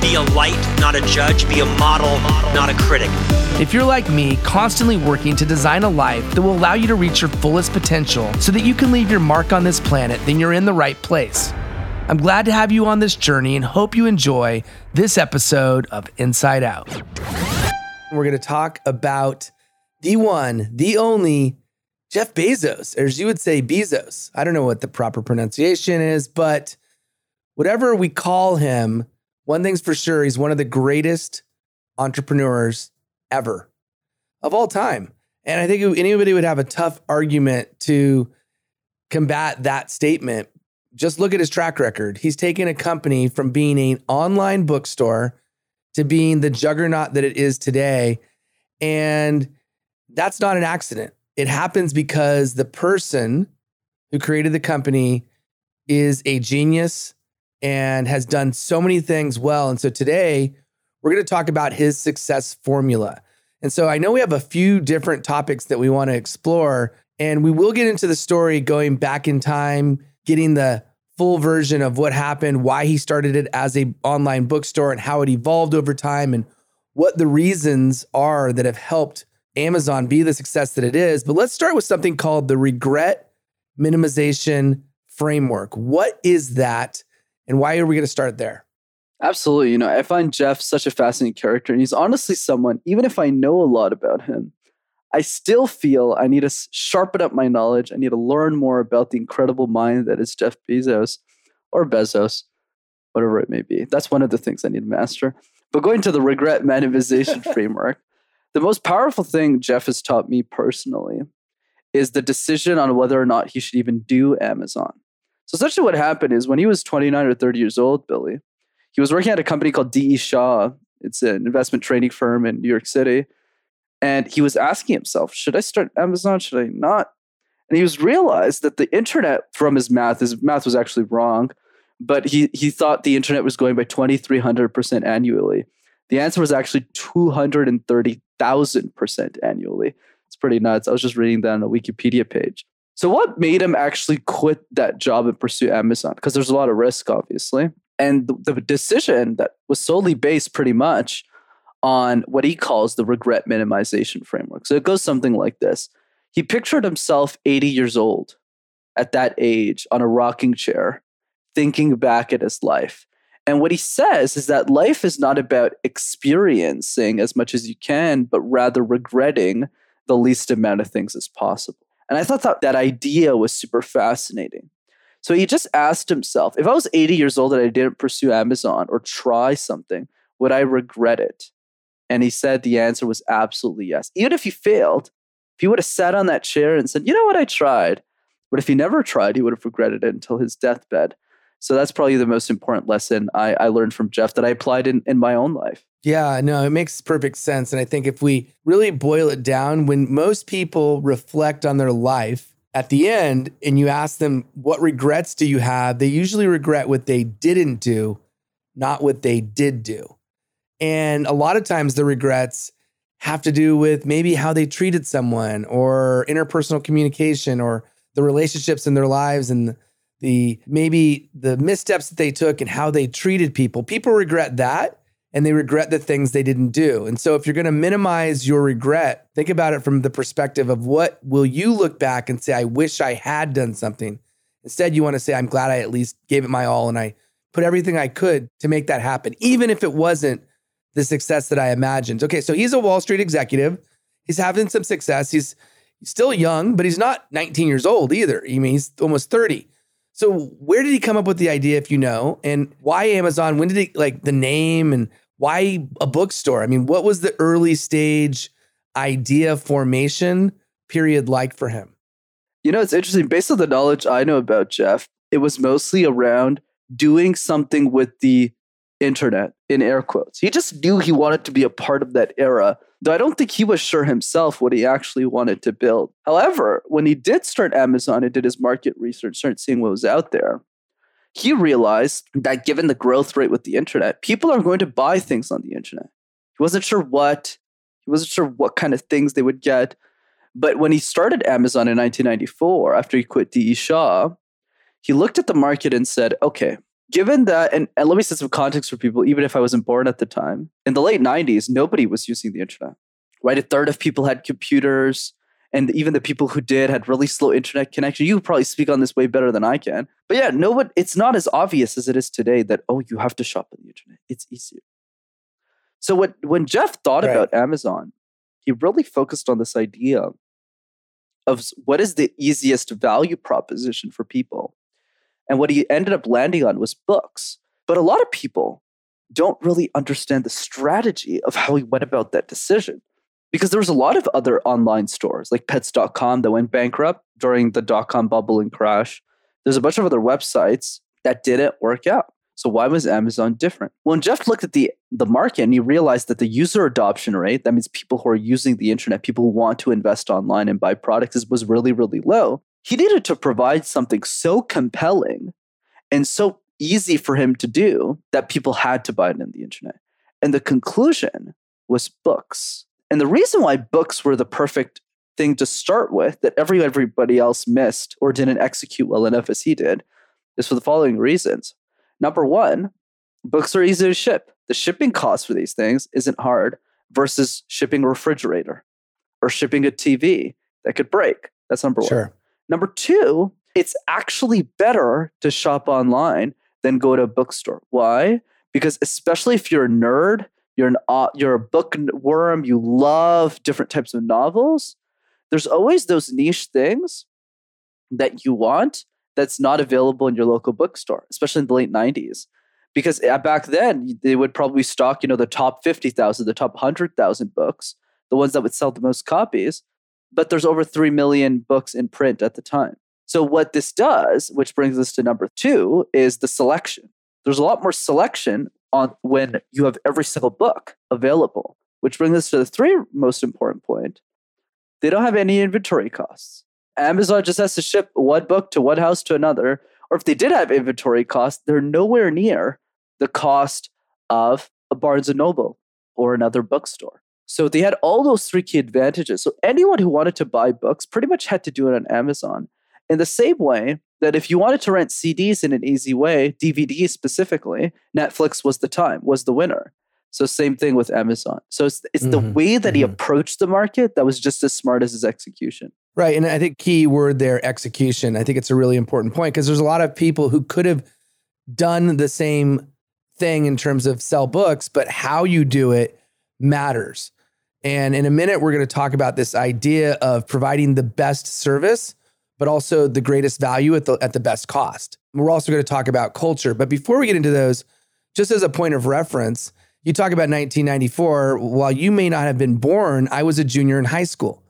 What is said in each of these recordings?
be a light, not a judge. Be a model, not a critic. If you're like me, constantly working to design a life that will allow you to reach your fullest potential so that you can leave your mark on this planet, then you're in the right place. I'm glad to have you on this journey and hope you enjoy this episode of Insight Out. We're going to talk about the one, the only Jeff Bezos, or as you would say, Bezos. I don't know what the proper pronunciation is, but whatever we call him, one thing's for sure, he's one of the greatest entrepreneurs ever of all time. And I think anybody would have a tough argument to combat that statement. Just look at his track record. He's taken a company from being an online bookstore to being the juggernaut that it is today. And that's not an accident. It happens because the person who created the company is a genius and has done so many things well. And so today, we're going to talk about his success formula. And so I know we have a few different topics that we want to explore, and we will get into the story going back in time, getting the full version of what happened, why he started it as a online bookstore and how it evolved over time and what the reasons are that have helped Amazon be the success that it is. But let's start with something called the regret minimization framework. What is that and why are we going to start there? Absolutely. You know, I find Jeff such a fascinating character. And he's honestly someone, even if I know a lot about him, I still feel I need to sharpen up my knowledge. I need to learn more about the incredible mind that is Jeff Bezos or Bezos, whatever it may be. That's one of the things I need to master. But going to the regret minimization framework, the most powerful thing Jeff has taught me personally is the decision on whether or not he should even do Amazon. So essentially what happened is when he was 29 or 30 years old, Billy, he was working at a company called D.E. Shaw. It's an investment training firm in New York City. And he was asking himself, should I start Amazon? Should I not? And he was realized that the internet from his math, his math was actually wrong, but he, he thought the internet was going by 2,300% annually. The answer was actually 230,000% annually. It's pretty nuts. I was just reading that on a Wikipedia page. So, what made him actually quit that job and pursue Amazon? Because there's a lot of risk, obviously. And the, decision that was solely based pretty much on what he calls the regret minimization framework. So, it goes something like this He pictured himself 80 years old at that age on a rocking chair, thinking back at his life. And what he says is that life is not about experiencing as much as you can, but rather regretting the least amount of things as possible. And I thought that, that idea was super fascinating. So he just asked himself if I was 80 years old and I didn't pursue Amazon or try something, would I regret it? And he said the answer was absolutely yes. Even if he failed, if he would have sat on that chair and said, you know what, I tried. But if he never tried, he would have regretted it until his deathbed. So that's probably the most important lesson I, I learned from Jeff that I applied in, in my own life. Yeah, no, it makes perfect sense. And I think if we really boil it down, when most people reflect on their life at the end and you ask them, what regrets do you have? They usually regret what they didn't do, not what they did do. And a lot of times the regrets have to do with maybe how they treated someone or interpersonal communication or the relationships in their lives and the maybe the missteps that they took and how they treated people. People regret that and they regret the things they didn't do. And so if you're going to minimize your regret, think about it from the perspective of what will you look back and say I wish I had done something. Instead you want to say I'm glad I at least gave it my all and I put everything I could to make that happen even if it wasn't the success that I imagined. Okay, so he's a Wall Street executive. He's having some success. He's, still young, but he's not 19 years old either. I mean, he's almost 30. So where did he come up with the idea, if you know, and why Amazon? When did he like the name and why a bookstore? I mean, what was the early stage idea formation period like for him? You know, it's interesting. Based on the knowledge I know about Jeff, it was mostly around doing something with the internet in air quotes. He just knew he wanted to be a part of that era, though I don't think he was sure himself what he actually wanted to build. However, when he did start Amazon and did his market research, started seeing what was out there, he realized that given the growth rate with the internet, people are going to buy things on the internet. He wasn't sure what, he wasn't sure what kind of things they would get. But when he started Amazon in 1994, after he quit D.E. Shaw, he looked at the market and said, okay, given that, and, and let me set some context for people, even if I wasn't born at the time, in the late 90s, nobody was using the internet, right? A third of people had computers. And even the people who did had really slow internet connection. You probably speak on this way better than I can. But yeah, no one, it's not as obvious as it is today that, oh, you have to shop on the internet. It's easier. So what, when Jeff thought right. about Amazon, he really focused on this idea of what is the easiest value proposition for people and what he ended up landing on was books. But a lot of people don't really understand the strategy of how he went about that decision. Because there was a lot of other online stores like pets.com that went bankrupt during the dot com bubble and crash. There's a bunch of other websites that didn't work out. So why was Amazon different? When Jeff looked at the, the market and he realized that the user adoption rate, that means people who are using the internet, people who want to invest online and buy products, was really, really low he needed to provide something so compelling and so easy for him to do that people had to buy it on the internet. And the conclusion was books. And the reason why books were the perfect thing to start with that every everybody else missed or didn't execute well enough as he did is for the following reasons. Number one, books are easy to ship. The shipping cost for these things isn't hard versus shipping a refrigerator or shipping a TV that could break. That's number sure. one. Number two, it's actually better to shop online than go to a bookstore. Why? Because especially if you're a nerd, you're an uh, you're a bookworm, you love different types of novels. There's always those niche things that you want that's not available in your local bookstore, especially in the late 90s. Because uh, back then they would probably stock, you know, the top 50,000, the top 100,000 books, the ones that would sell the most copies but there's over 3 million books in print at the time. So, what this does, which brings us to number two, is the selection. There's a lot more selection on when you have every single book available, which brings us to the three most important point. They don't have any inventory costs. Amazon just has to ship one book to one house to another. Or if they did have inventory costs, they're nowhere near the cost of a Barnes and Noble or another bookstore. So they had all those three key advantages. So anyone who wanted to buy books pretty much had to do it on Amazon. In the same way that if you wanted to rent CDs in an easy way, DVDs specifically, Netflix was the time, was the winner. So same thing with Amazon. So it's, it's mm-hmm. the way that he mm-hmm. approached the market that was just as smart as his execution. Right. And I think key word there, execution. I think it's a really important point because there's a lot of people who could have done the same thing in terms of sell books, but how you do it matters. And in a minute, we're going to talk about this idea of providing the best service, but also the greatest value at the, at the best cost. We're also going to talk about culture. But before we get into those, just as a point of reference, you talk about 1994. While you may not have been born, I was a junior in high school.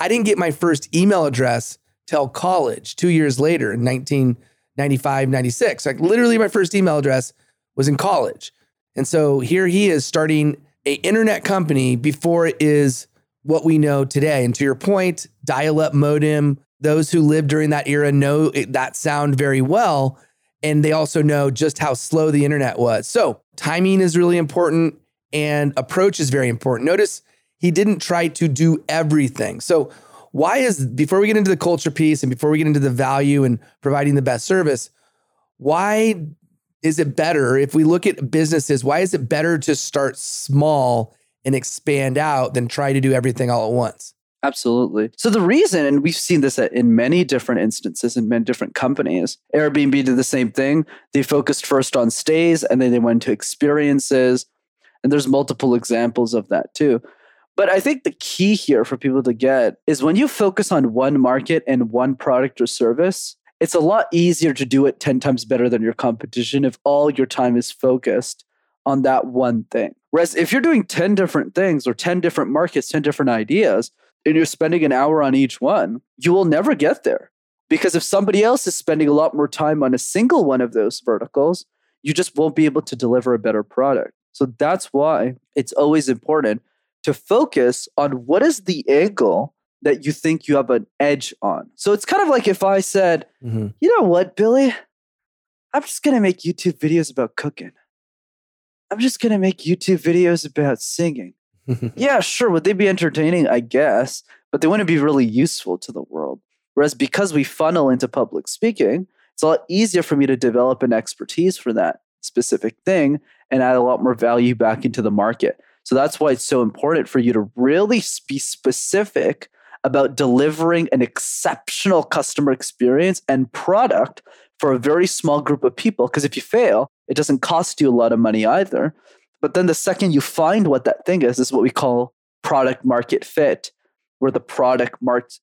I didn't get my first email address till college, two years later in 1995, 96. Like literally my first email address was in college. And so here he is starting a internet company before it is what we know today. And to your point, dial-up modem, those who lived during that era know that sound very well. And they also know just how slow the internet was. So timing is really important and approach is very important. Notice he didn't try to do everything. So why is before we get into the culture piece and before we get into the value and providing the best service, why is it better if we look at businesses? Why is it better to start small and expand out than try to do everything all at once? Absolutely. So the reason, and we've seen this in many different instances in many different companies, Airbnb did the same thing. They focused first on stays and then they went to experiences. And there's multiple examples of that too. But I think the key here for people to get is when you focus on one market and one product or service, it's a lot easier to do it 10 times better than your competition if all your time is focused on that one thing. Whereas if you're doing 10 different things or 10 different markets, 10 different ideas, and you're spending an hour on each one, you will never get there. Because if somebody else is spending a lot more time on a single one of those verticals, you just won't be able to deliver a better product. So that's why it's always important to focus on what is the angle that you think you have an edge on. So it's kind of like if I said, mm-hmm. you know what, Billy? I'm just going to make YouTube videos about cooking. I'm just going to make YouTube videos about singing. yeah, sure. Would they be entertaining? I guess, but they wouldn't be really useful to the world. Whereas because we funnel into public speaking, it's a lot easier for me to develop an expertise for that specific thing and add a lot more value back into the market. So that's why it's so important for you to really be specific about delivering an exceptional customer experience and product for a very small group of people. Because if you fail, it doesn't cost you a lot of money either. But then the second you find what that thing is, is what we call product market fit, where the product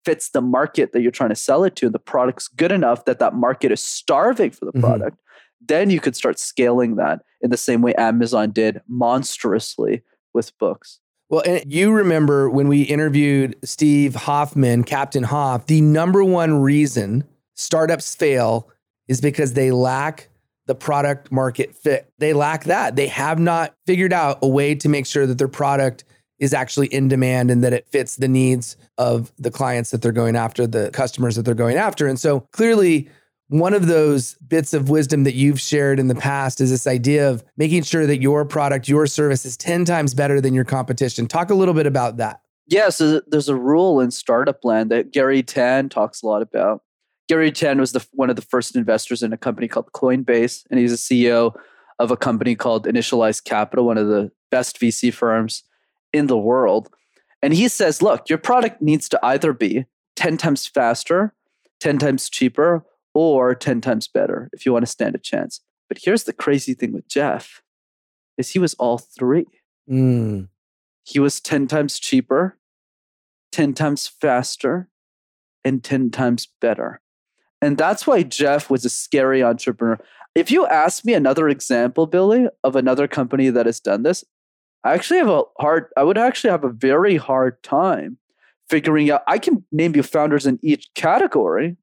fits the market that you're trying to sell it to, and the product's good enough that that market is starving for the mm-hmm. product. Then you could start scaling that in the same way Amazon did monstrously with books. Well, and you remember when we interviewed Steve Hoffman, Captain Hoff, the number one reason startups fail is because they lack the product market fit. They lack that. They have not figured out a way to make sure that their product is actually in demand and that it fits the needs of the clients that they're going after, the customers that they're going after. And so clearly, one of those bits of wisdom that you've shared in the past is this idea of making sure that your product, your service is 10 times better than your competition. Talk a little bit about that. Yeah, so there's a rule in startup land that Garry Tan talks a lot about. Garry Tan was the, one of the first investors in a company called Coinbase, and he's a CEO of a company called Initialized Capital, one of the best VC firms in the world. And he says, look, your product needs to either be 10 times faster, 10 times cheaper, or 10 times better if you want to stand a chance. But here's the crazy thing with Jeff is he was all three. Mm. He was 10 times cheaper, 10 times faster, and 10 times better. And that's why Jeff was a scary entrepreneur. If you ask me another example, Billy, of another company that has done this, I actually have a hard, I would actually have a very hard time figuring out. I can name you founders in each category,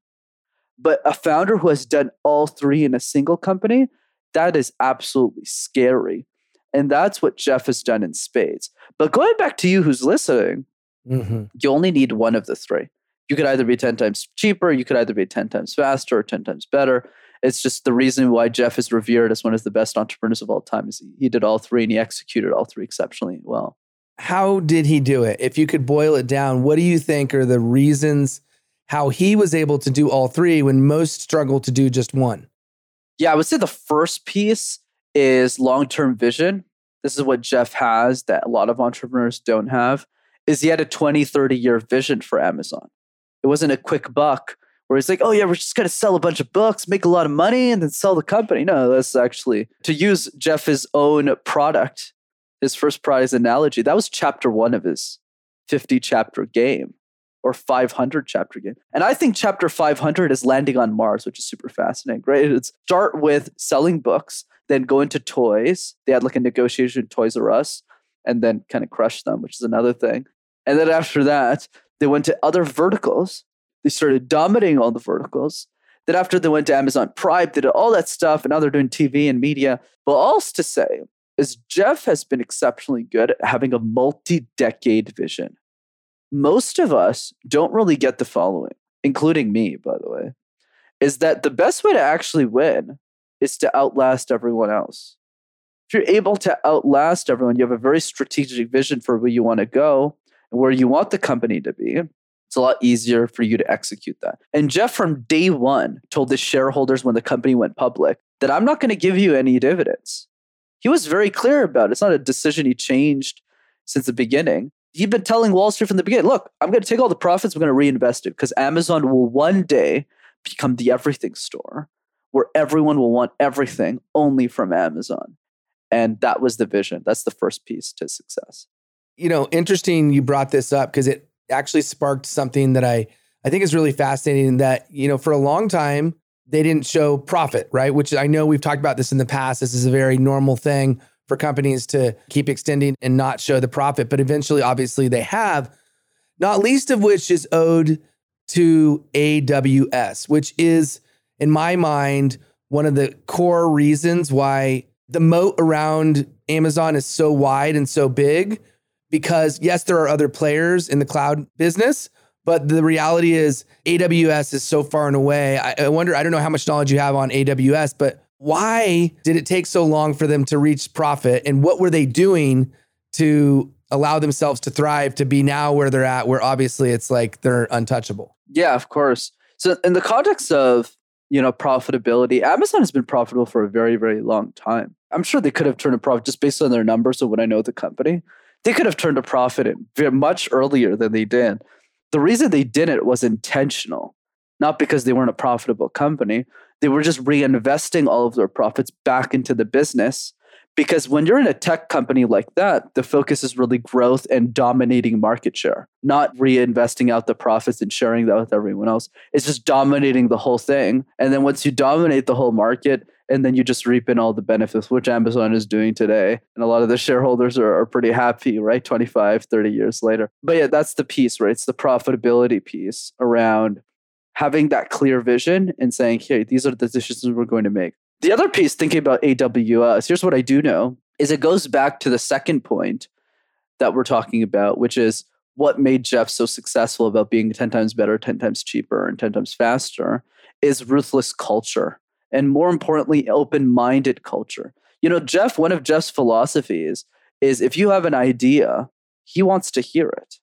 but a founder who has done all three in a single company, that is absolutely scary. And that's what Jeff has done in spades. But going back to you who's listening, mm-hmm. you only need one of the three. You could either be 10 times cheaper, you could either be 10 times faster or 10 times better. It's just the reason why Jeff is revered as one of the best entrepreneurs of all time is he did all three and he executed all three exceptionally well. How did he do it? If you could boil it down, what do you think are the reasons how he was able to do all three when most struggle to do just one. Yeah, I would say the first piece is long-term vision. This is what Jeff has that a lot of entrepreneurs don't have is he had a 20, 30 year vision for Amazon. It wasn't a quick buck where he's like, oh yeah, we're just going to sell a bunch of books, make a lot of money and then sell the company. No, that's actually to use Jeff's own product, his first prize analogy. That was chapter one of his 50 chapter game or 500 chapter game. And I think chapter 500 is landing on Mars, which is super fascinating, right? It's start with selling books, then go into toys. They had like a negotiation with Toys R Us and then kind of crush them, which is another thing. And then after that, they went to other verticals. They started dominating all the verticals. Then after they went to Amazon Prime, they did all that stuff, and now they're doing TV and media. But all to say is Jeff has been exceptionally good at having a multi-decade vision. Most of us don't really get the following, including me, by the way, is that the best way to actually win is to outlast everyone else. If you're able to outlast everyone, you have a very strategic vision for where you want to go and where you want the company to be. It's a lot easier for you to execute that. And Jeff, from day one, told his shareholders when the company went public that I'm not going to give you any dividends. He was very clear about it. It's not a decision he changed since the beginning. He'd been telling Wall Street from the beginning look, I'm going to take all the profits, I'm going to reinvest it because Amazon will one day become the everything store where everyone will want everything only from Amazon. And that was the vision. That's the first piece to success. You know, interesting you brought this up because it actually sparked something that I I think is really fascinating that, you know, for a long time they didn't show profit, right? Which I know we've talked about this in the past. This is a very normal thing for companies to keep extending and not show the profit, but eventually obviously they have, not least of which is owed to AWS, which is in my mind one of the core reasons why the moat around Amazon is so wide and so big because yes, there are other players in the cloud business, but the reality is AWS is so far and away. I, wonder, I don't know how much knowledge you have on AWS, but why did it take so long for them to reach profit? And what were they doing to allow themselves to thrive to be now where they're at, where obviously it's like they're untouchable? Yeah, of course. So in the context of you know profitability, Amazon has been profitable for a very, very long time. I'm sure they could have turned a profit just based on their numbers. So when I know the company, they could have turned a profit in much earlier than they did. The reason they didn't was intentional, not because they weren't a profitable company. They were just reinvesting all of their profits back into the business. Because when you're in a tech company like that, the focus is really growth and dominating market share, not reinvesting out the profits and sharing that with everyone else. It's just dominating the whole thing. And then once you dominate the whole market, and then you just reap in all the benefits, which Amazon is doing today. And a lot of the shareholders are, are pretty happy, right? 25, 30 years later. But yeah, that's the piece, right? It's the profitability piece around having that clear vision and saying, hey, these are the decisions we're going to make. The other piece, thinking about AWS, here's what I do know is it goes back to the second point that we're talking about, which is what made Jeff so successful about being 10 times better, 10 times cheaper, and 10 times faster is ruthless culture and more importantly, open minded culture. You know, Jeff, one of Jeff's philosophies is if you have an idea, he wants to hear it.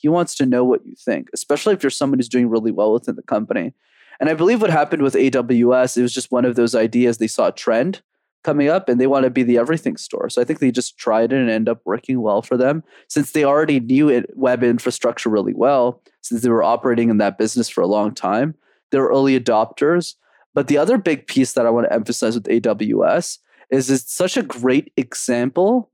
He wants to know what you think, especially if you're someone who's doing really well within the company. And I believe what happened with AWS, it was just one of those ideas. They saw a trend coming up and they want to be the everything store. So I think they just tried it and end up working well for them since they already knew it web infrastructure really well, since they were operating in that business for a long time. They were early adopters. But the other big piece that I want to emphasize with AWS is it's such a great example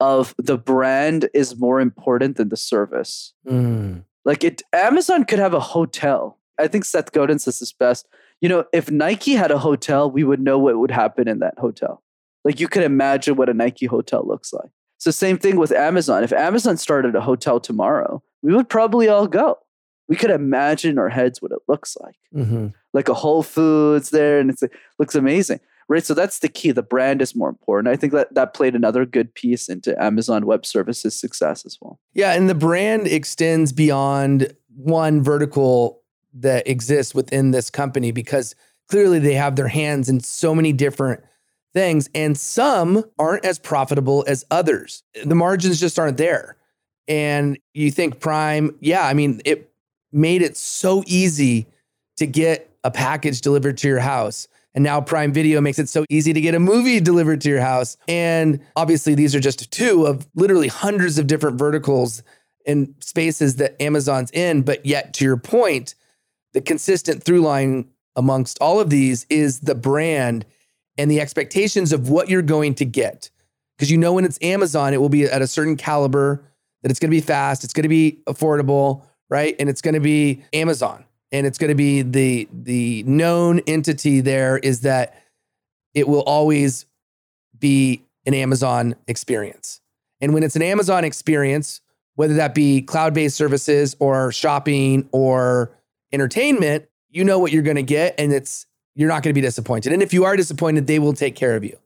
of the brand is more important than the service. Mm. Like it Amazon could have a hotel. I think Seth Godin says this best. You know, if Nike had a hotel, we would know what would happen in that hotel. Like you could imagine what a Nike hotel looks like. So same thing with Amazon. If Amazon started a hotel tomorrow, we would probably all go we could imagine in our heads what it looks like. Mm-hmm. Like a Whole Foods there, and it looks amazing. Right. So that's the key. The brand is more important. I think that that played another good piece into Amazon Web Services success as well. Yeah. And the brand extends beyond one vertical that exists within this company because clearly they have their hands in so many different things and some aren't as profitable as others. The margins just aren't there. And you think Prime, yeah, I mean, it made it so easy to get a package delivered to your house. And now Prime Video makes it so easy to get a movie delivered to your house. And obviously, these are just two of literally hundreds of different verticals and spaces that Amazon's in. But yet, to your point, the consistent through line amongst all of these is the brand and the expectations of what you're going to get. Because you know, when it's Amazon, it will be at a certain caliber, that it's going to be fast, it's going to be affordable, right? And it's going to be Amazon. And it's going to be the the known entity there is that it will always be an Amazon experience. And when it's an Amazon experience, whether that be cloud-based services or shopping or entertainment, you know what you're going to get and it's you're not going to be disappointed. And if you are disappointed, they will take care of you.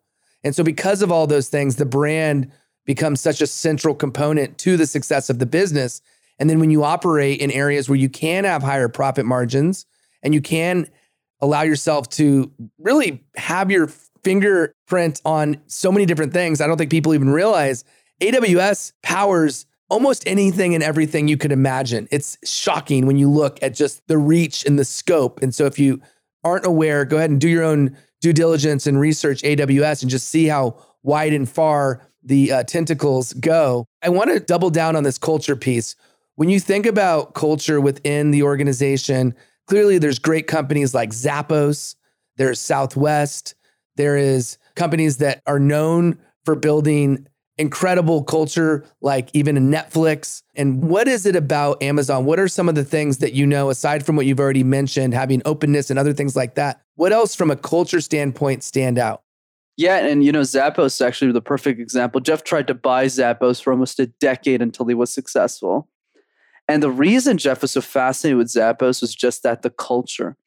And so because of all those things, the brand becomes such a central component to the success of the business. And then when you operate in areas where you can have higher profit margins and you can allow yourself to really have your fingerprint on so many different things, I don't think people even realize AWS powers almost anything and everything you could imagine. It's shocking when you look at just the reach and the scope. And so if you aren't aware, go ahead and do your own due diligence and research AWS and just see how wide and far the uh, tentacles go. I want to double down on this culture piece. When you think about culture within the organization, clearly there's great companies like Zappos, there's Southwest, there is companies that are known for building incredible culture, like even Netflix. And what is it about Amazon? What are some of the things that you know, aside from what you've already mentioned, having openness and other things like that? What else from a culture standpoint stand out? Yeah, and you know, Zappos actually the perfect example. Jeff tried to buy Zappos for almost a decade until he was successful. And the reason Jeff was so fascinated with Zappos was just that the culture.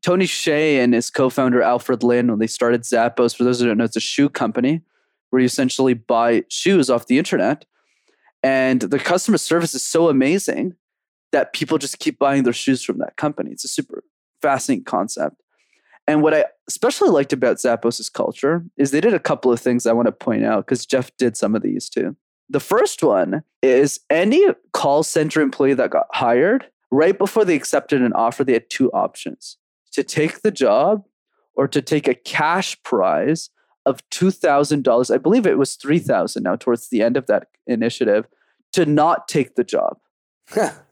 Tony Hsieh and his co-founder Alfred Lin, when they started Zappos, for those who don't know, it's a shoe company where you essentially buy shoes off the internet. And the customer service is so amazing that people just keep buying their shoes from that company. It's a super fascinating concept. And what I especially liked about Zappos' culture is they did a couple of things I want to point out because Jeff did some of these too. The first one is any call center employee that got hired, right before they accepted an offer, they had two options to take the job or to take a cash prize of $2,000. I believe it was 3000 now towards the end of that initiative to not take the job.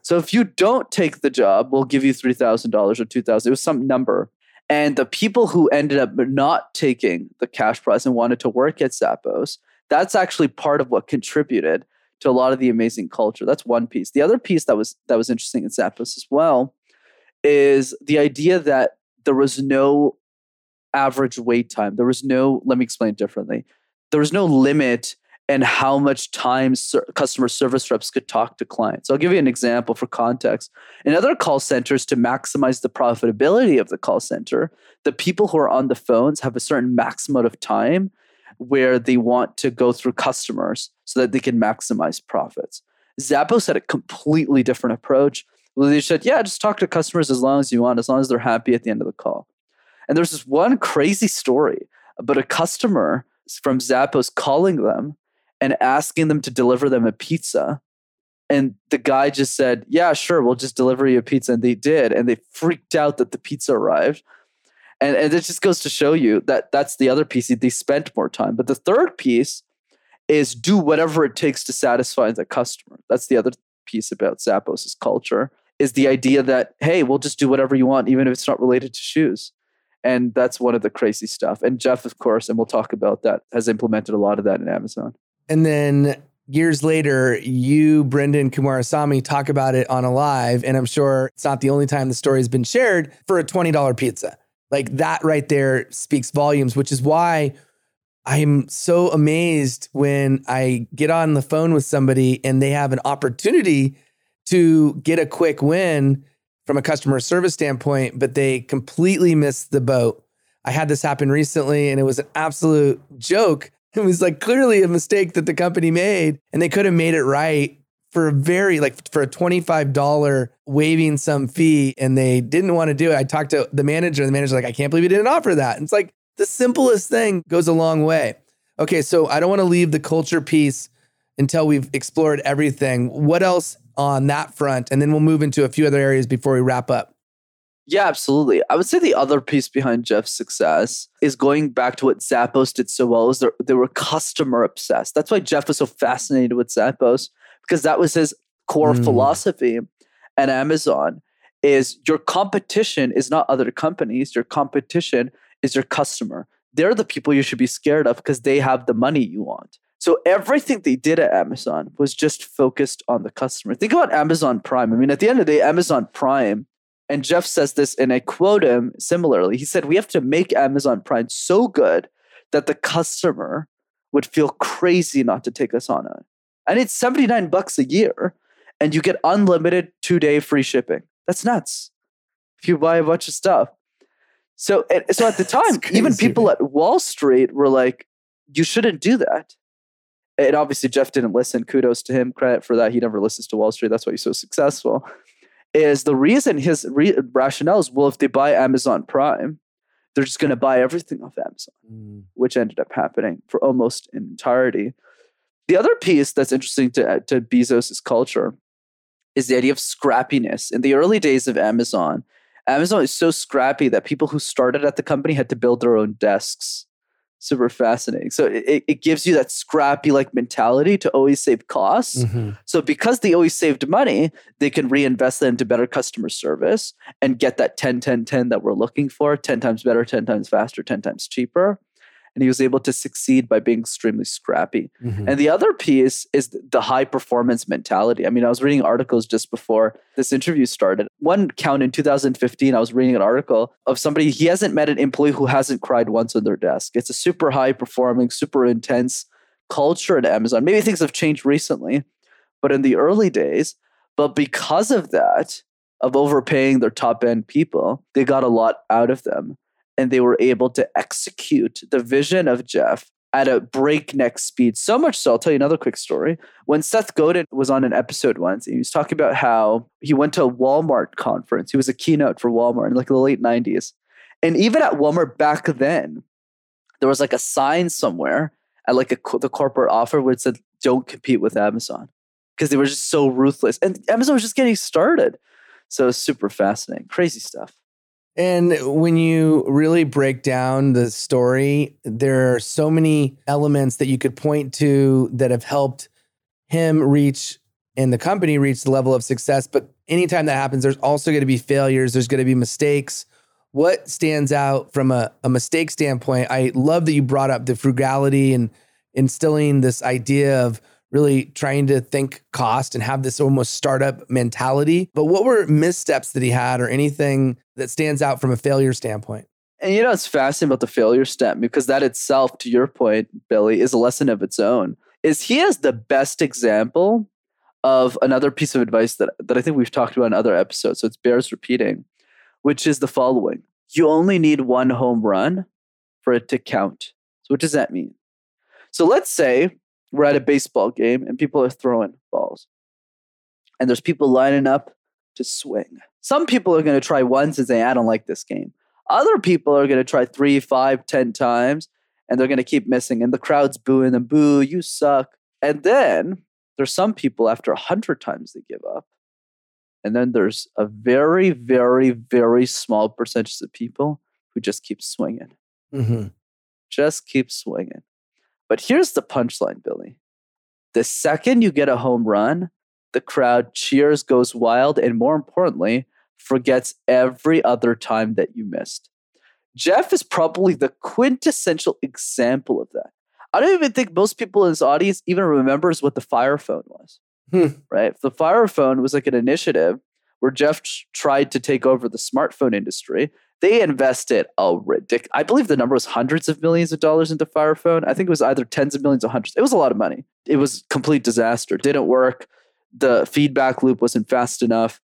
so if you don't take the job, we'll give you $3,000 or 2000 It was some number. And the people who ended up not taking the cash prize and wanted to work at Zappos, that's actually part of what contributed to a lot of the amazing culture. That's one piece. The other piece that was that was interesting in Zappos as well is the idea that there was no average wait time. There was no, let me explain differently. There was no limit and how much time ser- customer service reps could talk to clients. I'll give you an example for context. In other call centers, to maximize the profitability of the call center, the people who are on the phones have a certain maximum of time where they want to go through customers so that they can maximize profits. Zappos had a completely different approach. They said, yeah, just talk to customers as long as you want, as long as they're happy at the end of the call. And there's this one crazy story about a customer from Zappos calling them and asking them to deliver them a pizza. And the guy just said, Yeah, sure, we'll just deliver you a pizza. And they did. And they freaked out that the pizza arrived. And, and it just goes to show you that that's the other piece. They spent more time. But the third piece is do whatever it takes to satisfy the customer. That's the other piece about Zappos' culture is the idea that, hey, we'll just do whatever you want, even if it's not related to shoes. And that's one of the crazy stuff. And Jeff, of course, and we'll talk about that, has implemented a lot of that in Amazon. And then years later, you, Brenden Kumarasamy, talk about it on a live. And I'm sure it's not the only time the story has been shared for a $20 pizza. Like that right there speaks volumes, which is why I'm so amazed when I get on the phone with somebody and they have an opportunity to get a quick win from a customer service standpoint, but they completely missed the boat. I had this happen recently and it was an absolute joke. It was like clearly a mistake that the company made and they could have made it right for a very like for a $25 waiving some fee and they didn't want to do it. I talked to the manager and the manager's like, I can't believe you didn't offer that. And it's like the simplest thing goes a long way. Okay, so I don't want to leave the culture piece until we've explored everything. What else on that front? And then we'll move into a few other areas before we wrap up. Yeah, absolutely. I would say the other piece behind Jeff's success is going back to what Zappos did so well is they were customer obsessed. That's why Jeff was so fascinated with Zappos because that was his core mm. philosophy at Amazon is your competition is not other companies, your competition is your customer. They're the people you should be scared of because they have the money you want. So everything they did at Amazon was just focused on the customer. Think about Amazon Prime. I mean, at the end of the day, Amazon Prime, and Jeff says this, and I quote him similarly. He said, We have to make Amazon Prime so good that the customer would feel crazy not to take us on it. And it's 79 bucks a year, and you get unlimited two day free shipping. That's nuts. If you buy a bunch of stuff. So, so at the time, even people at Wall Street were like, "You shouldn't do that." And obviously, Jeff didn't listen. Kudos to him. Credit for that. He never listens to Wall Street. That's why he's so successful. Is the reason his re- rationale is well, if they buy Amazon Prime, they're just going to buy everything off Amazon, mm. which ended up happening for almost an entirety. The other piece that's interesting to, to Bezos' culture is the idea of scrappiness. In the early days of Amazon, Amazon is so scrappy that people who started at the company had to build their own desks. Super fascinating. So it, it gives you that scrappy like mentality to always save costs. Mm-hmm. So because they always saved money, they can reinvest that into better customer service and get that 10 10 10 that we're looking for 10 times better, 10 times faster, 10 times cheaper and he was able to succeed by being extremely scrappy. Mm-hmm. And the other piece is the high performance mentality. I mean, I was reading articles just before this interview started. One count in 2015, I was reading an article of somebody, he hasn't met an employee who hasn't cried once on their desk. It's a super high performing, super intense culture at Amazon. Maybe things have changed recently, but in the early days, but because of that, of overpaying their top end people, they got a lot out of them and they were able to execute the vision of Jeff at a breakneck speed. So much so, I'll tell you another quick story. When Seth Godin was on an episode once, he was talking about how he went to a Walmart conference. He was a keynote for Walmart in like the late 90s. And even at Walmart back then, there was like a sign somewhere at like a, the corporate offer where it said, don't compete with Amazon because they were just so ruthless. And Amazon was just getting started. So super fascinating, crazy stuff. And when you really break down the story, there are so many elements that you could point to that have helped him reach and the company reach the level of success. But anytime that happens, there's also going to be failures, there's going to be mistakes. What stands out from a, a mistake standpoint? I love that you brought up the frugality and instilling this idea of really trying to think cost and have this almost startup mentality. But what were missteps that he had or anything that stands out from a failure standpoint? And you know, it's fascinating about the failure step because that itself, to your point, Billy, is a lesson of its own. Is he has the best example of another piece of advice that, that I think we've talked about in other episodes. So it's bears repeating, which is the following. You only need one home run for it to count. So what does that mean? So let's say we're at a baseball game and people are throwing balls. And there's people lining up to swing. Some people are going to try once and say, I don't like this game. Other people are going to try three, five, ten times, and they're going to keep missing. And the crowd's booing them, boo, you suck. And then there's some people after a hundred times they give up. And then there's a very, very, very small percentage of people who just keep swinging. Mm-hmm. Just keep swinging. But here's the punchline, Billy. The second you get a home run, the crowd cheers, goes wild, and more importantly, forgets every other time that you missed. Jeff is probably the quintessential example of that. I don't even think most people in his audience even remembers what the Fire Phone was. Hmm. Right? The Fire Phone was like an initiative where Jeff tried to take over the smartphone industry they invested a ridiculous. I believe the number was hundreds of millions of dollars into Fire Phone. I think it was either tens of millions or hundreds. It was a lot of money. It was complete disaster. Didn't work. The feedback loop wasn't fast enough.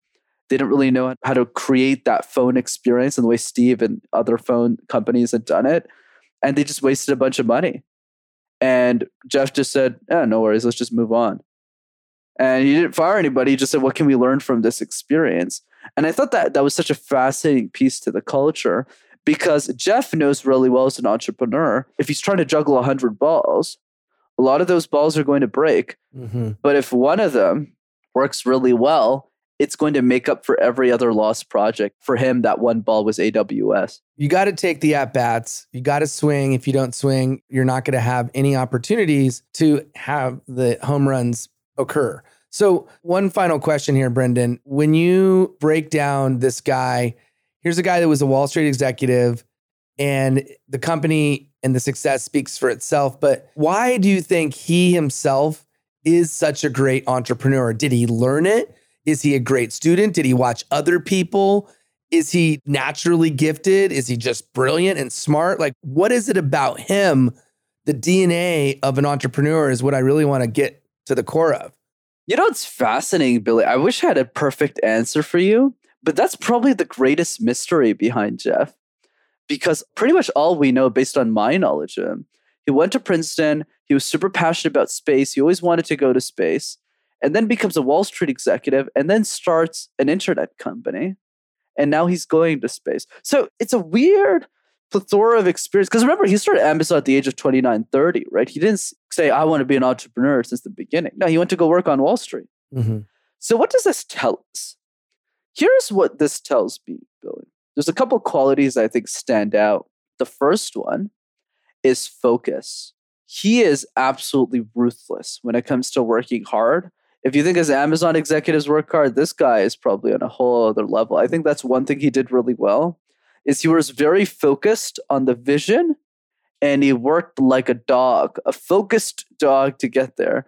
They didn't really know how to create that phone experience in the way Steve and other phone companies had done it. And they just wasted a bunch of money. And Jeff just said, "Yeah, no worries. Let's just move on." And he didn't fire anybody. He just said, "What can we learn from this experience?" And I thought that that was such a fascinating piece to the culture because Jeff knows really well as an entrepreneur. If he's trying to juggle 100 balls, a lot of those balls are going to break. Mm-hmm. But if one of them works really well, it's going to make up for every other lost project. For him, that one ball was AWS. You got to take the at bats. You got to swing. If you don't swing, you're not going to have any opportunities to have the home runs occur. So, one final question here, Brenden. When you break down this guy, here's a guy that was a Wall Street executive, and the company and the success speaks for itself. But why do you think he himself is such a great entrepreneur? Did he learn it? Is he a great student? Did he watch other people? Is he naturally gifted? Is he just brilliant and smart? Like, what is it about him? The DNA of an entrepreneur is what I really want to get to the core of. You know, it's fascinating, Billy. I wish I had a perfect answer for you, But that's probably the greatest mystery behind Jeff because pretty much all we know based on my knowledge of him, he went to Princeton, he was super passionate about space, he always wanted to go to space, and then becomes a Wall Street executive and then starts an internet company. And now he's going to space. So it's a weird plethora of experience. Because remember, he started Amazon at the age of 29, 30, right? He didn't say, I want to be an entrepreneur since the beginning. No, he went to go work on Wall Street. Mm-hmm. So, what does this tell us? Here's what this tells me, Billy. There's a couple qualities I think stand out. The first one is focus. He is absolutely ruthless when it comes to working hard. If you think as Amazon executives work hard, this guy is probably on a whole other level. I think that's one thing he did really well is he was very focused on the vision and he worked like a dog, a focused dog to get there.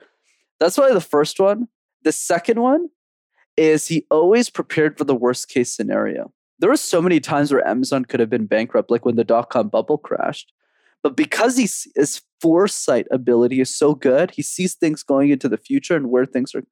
That's why the first one. The second one is he always prepared for the worst case scenario. There were so many times where Amazon could have been bankrupt, like when the dot com bubble crashed. But because he's, his foresight ability is so good, he sees things going into the future and where things are,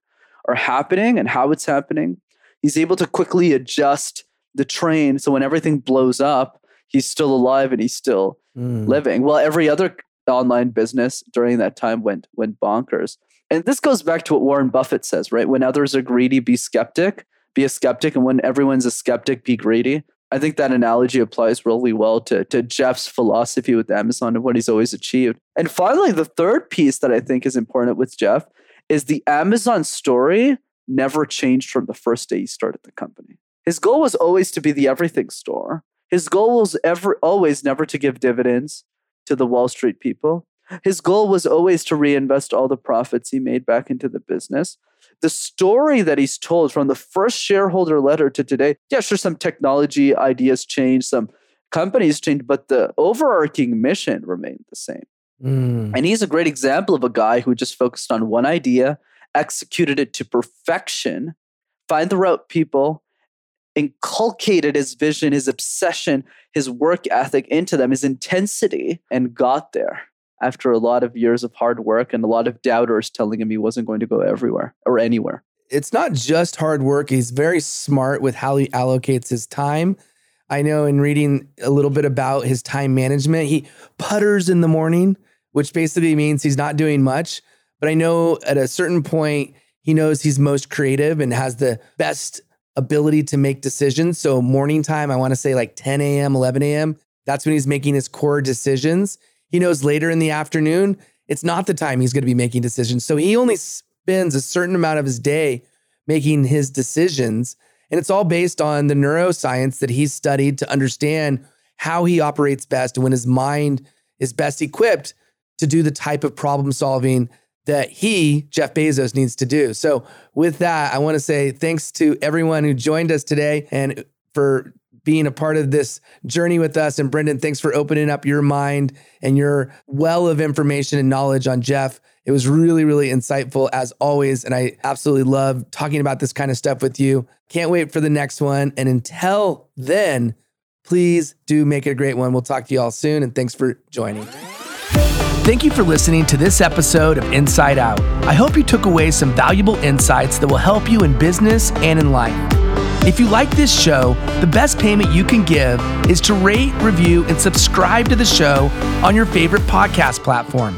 are happening and how it's happening. He's able to quickly adjust the train. So when everything blows up, he's still alive and he's still mm. living. Well, every other online business during that time went went bonkers. And this goes back to what Warren Buffett says, right? When others are greedy, be skeptic, be a skeptic, and when everyone's a skeptic, be greedy. I think that analogy applies really well to, to Jeff's philosophy with Amazon and what he's always achieved. And finally, the third piece that I think is important with Jeff is the Amazon story never changed from the first day he started the company. His goal was always to be the everything store. His goal was ever always never to give dividends to the Wall Street people. His goal was always to reinvest all the profits he made back into the business. The story that he's told from the first shareholder letter to today, yeah, sure, some technology ideas changed, some companies changed, but the overarching mission remained the same. Mm. And he's a great example of a guy who just focused on one idea, executed it to perfection, find the right people, inculcated his vision, his obsession, his work ethic into them, his intensity, and got there after a lot of years of hard work and a lot of doubters telling him he wasn't going to go everywhere or anywhere. It's not just hard work. He's very smart with how he allocates his time. I know in reading a little bit about his time management, he putters in the morning, which basically means he's not doing much. But I know at a certain point, he knows he's most creative and has the best ability to make decisions. So morning time, I want to say like 10 a.m., 11 a.m. That's when he's making his core decisions. He knows later in the afternoon, it's not the time he's going to be making decisions. So he only spends a certain amount of his day making his decisions. And it's all based on the neuroscience that he's studied to understand how he operates best and when his mind is best equipped to do the type of problem solving that he, Jeff Bezos, needs to do. So, with that, I want to say thanks to everyone who joined us today and for being a part of this journey with us. And Brenden, thanks for opening up your mind and your well of information and knowledge on Jeff. It was really, really insightful as always. And I absolutely love talking about this kind of stuff with you. Can't wait for the next one. And until then, please do make it a great one. We'll talk to you all soon. And thanks for joining. Thank you for listening to this episode of Insight Out. I hope you took away some valuable insights that will help you in business and in life. If you like this show, the best payment you can give is to rate, review, and subscribe to the show on your favorite podcast platform.